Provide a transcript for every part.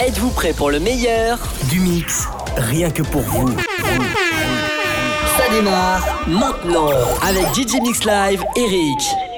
Êtes-vous prêt pour le meilleur Du mix, rien que pour vous. Ça démarre maintenant avec DJ Mix Live, Eric.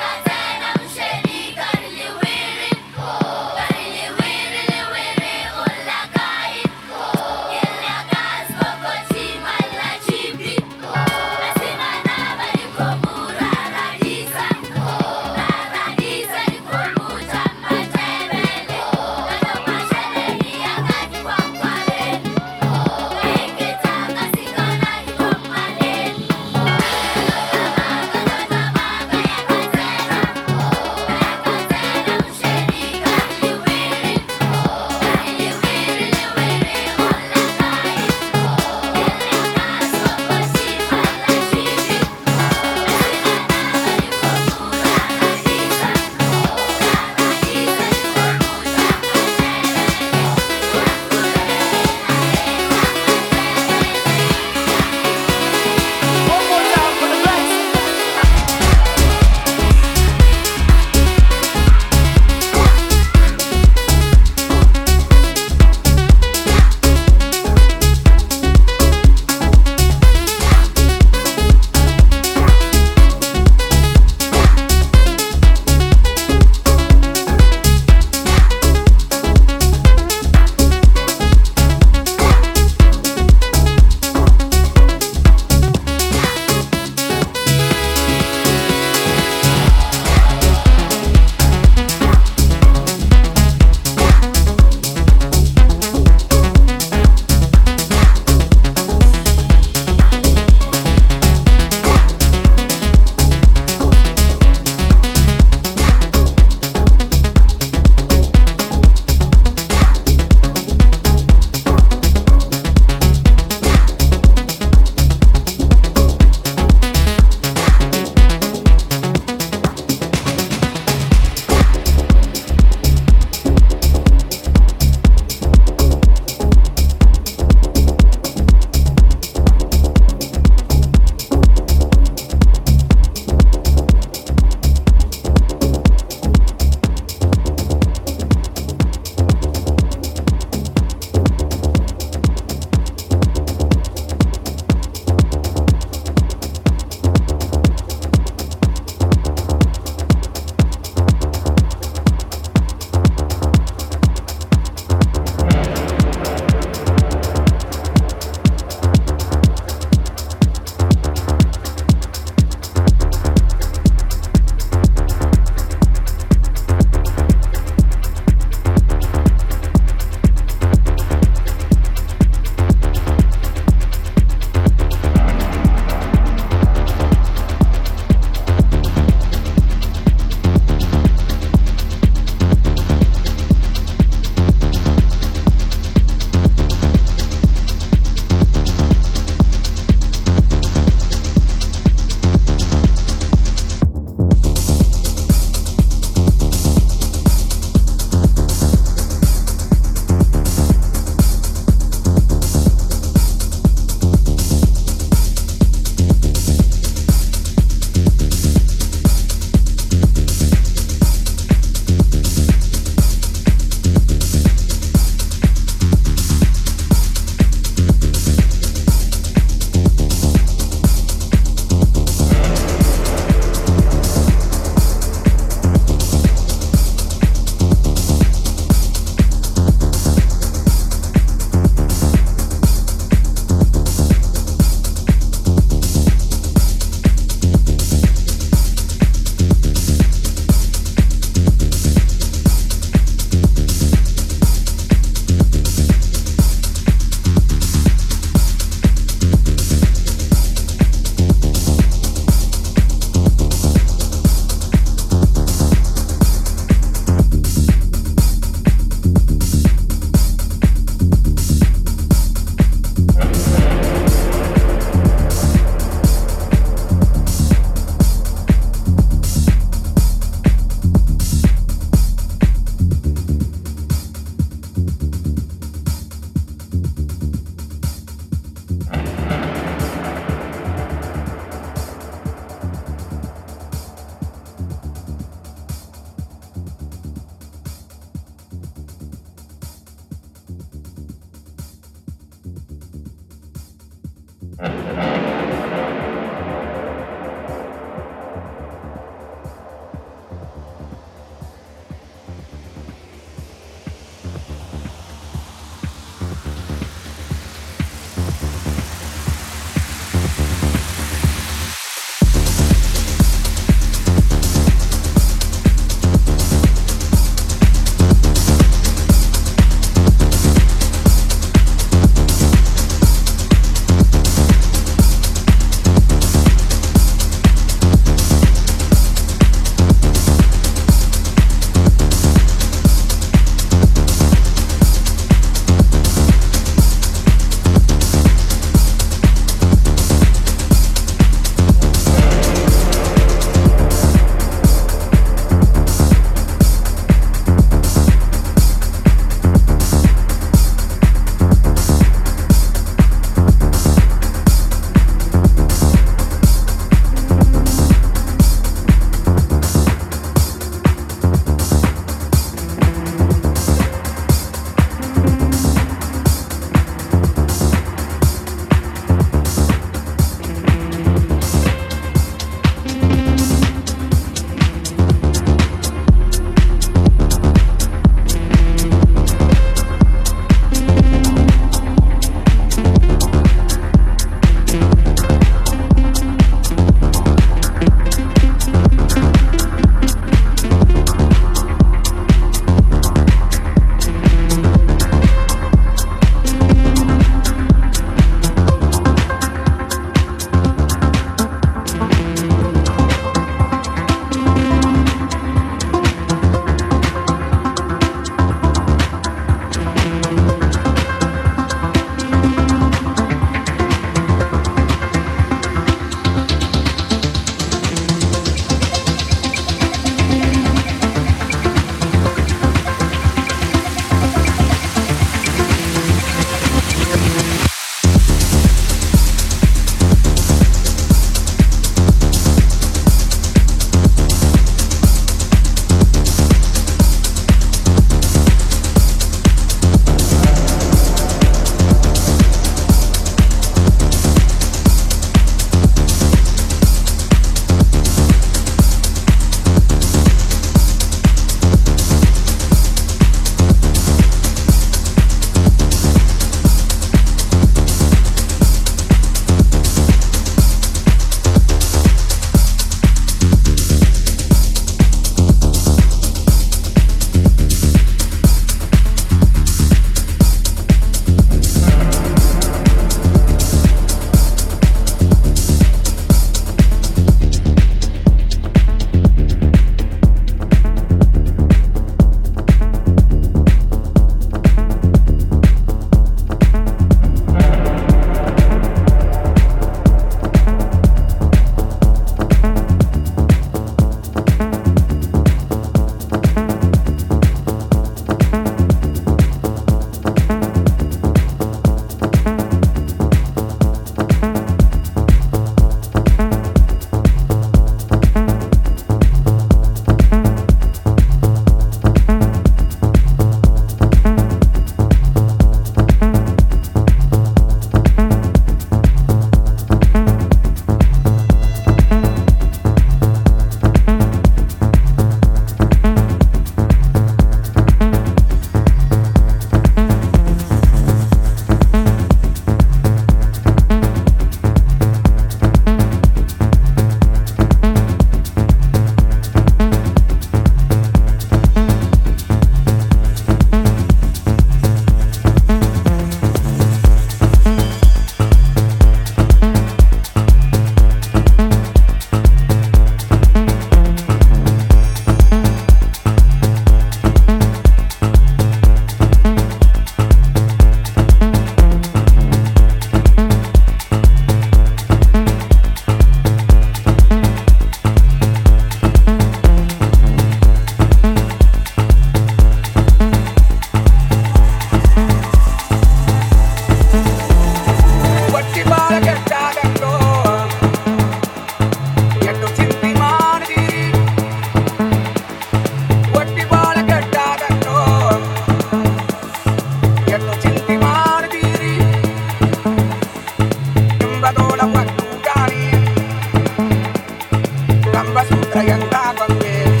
Gambas, tragan taco, que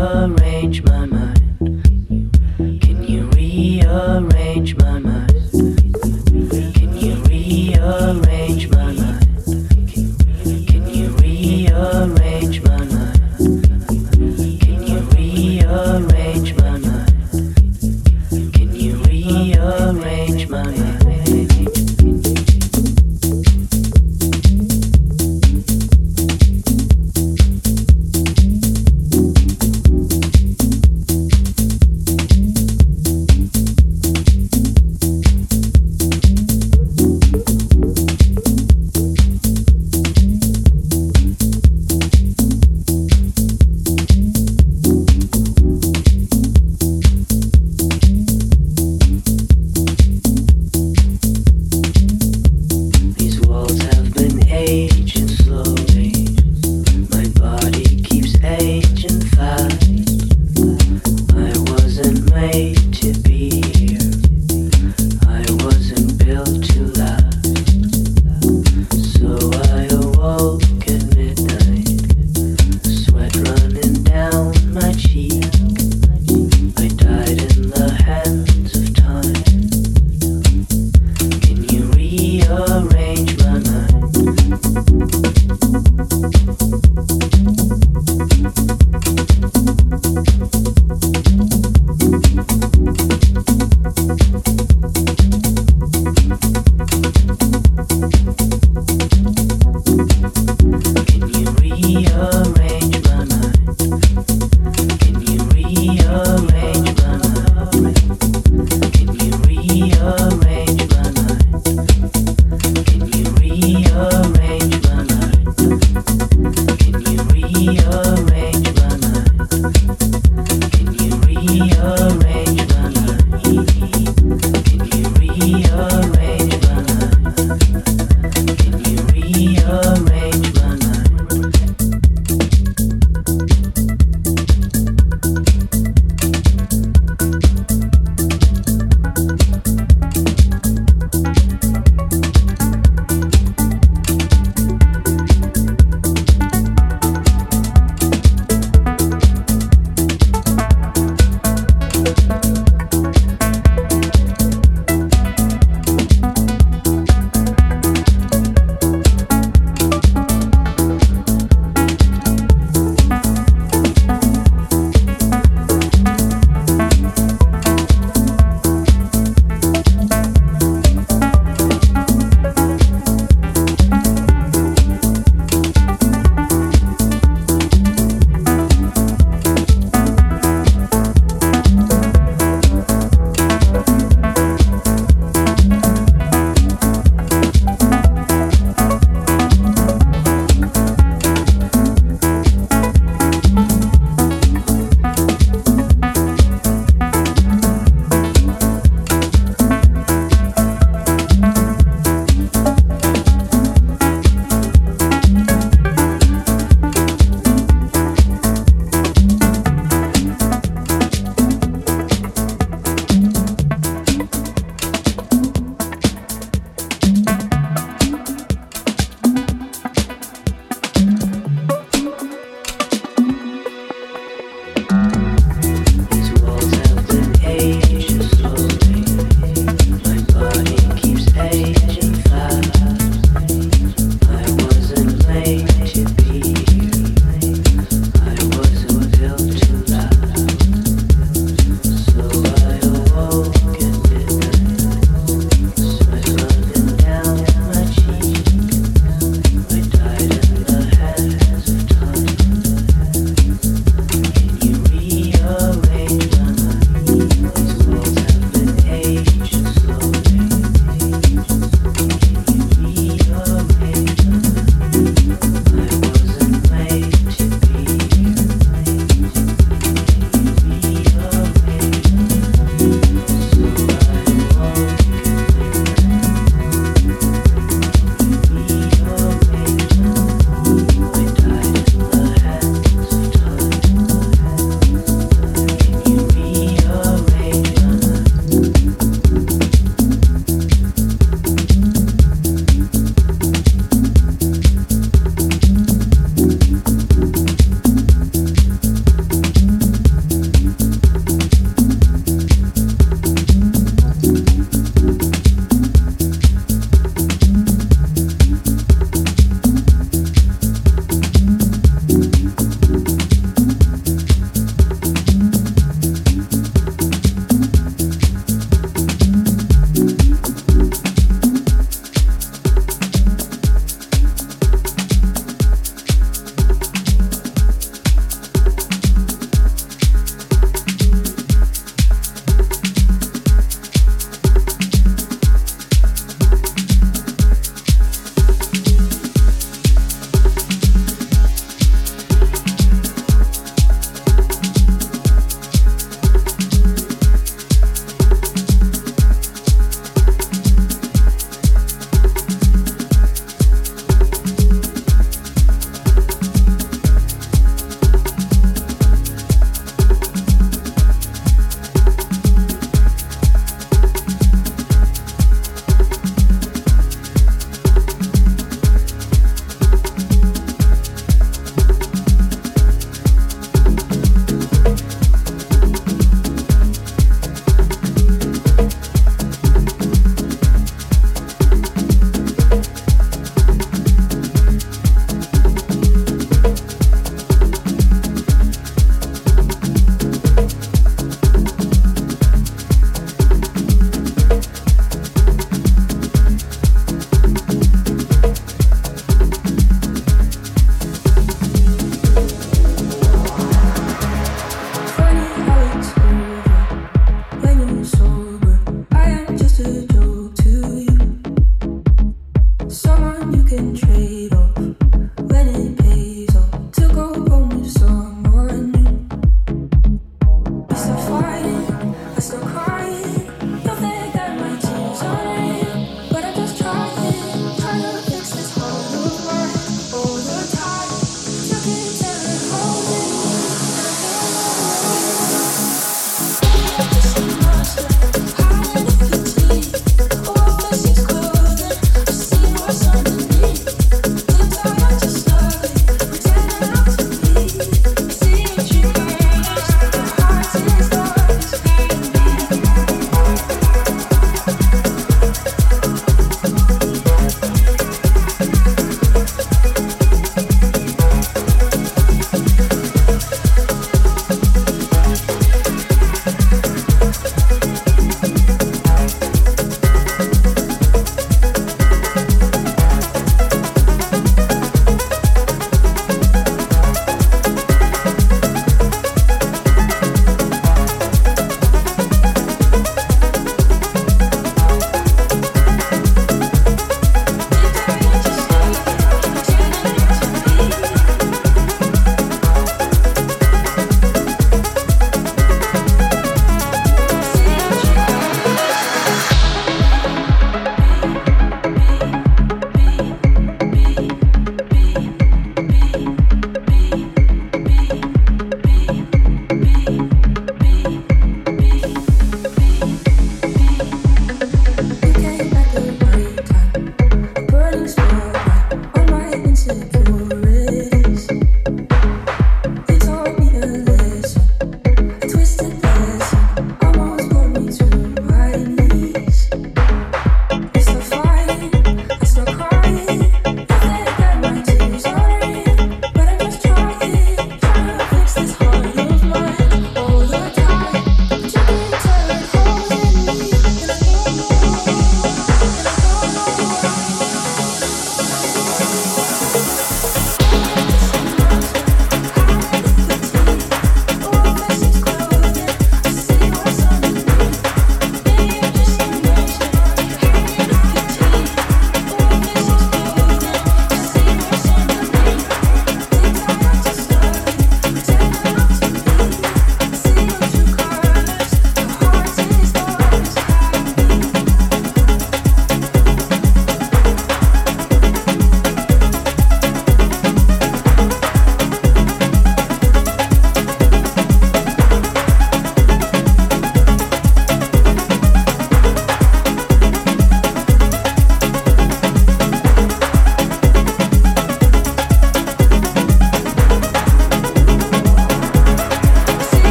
arrangement.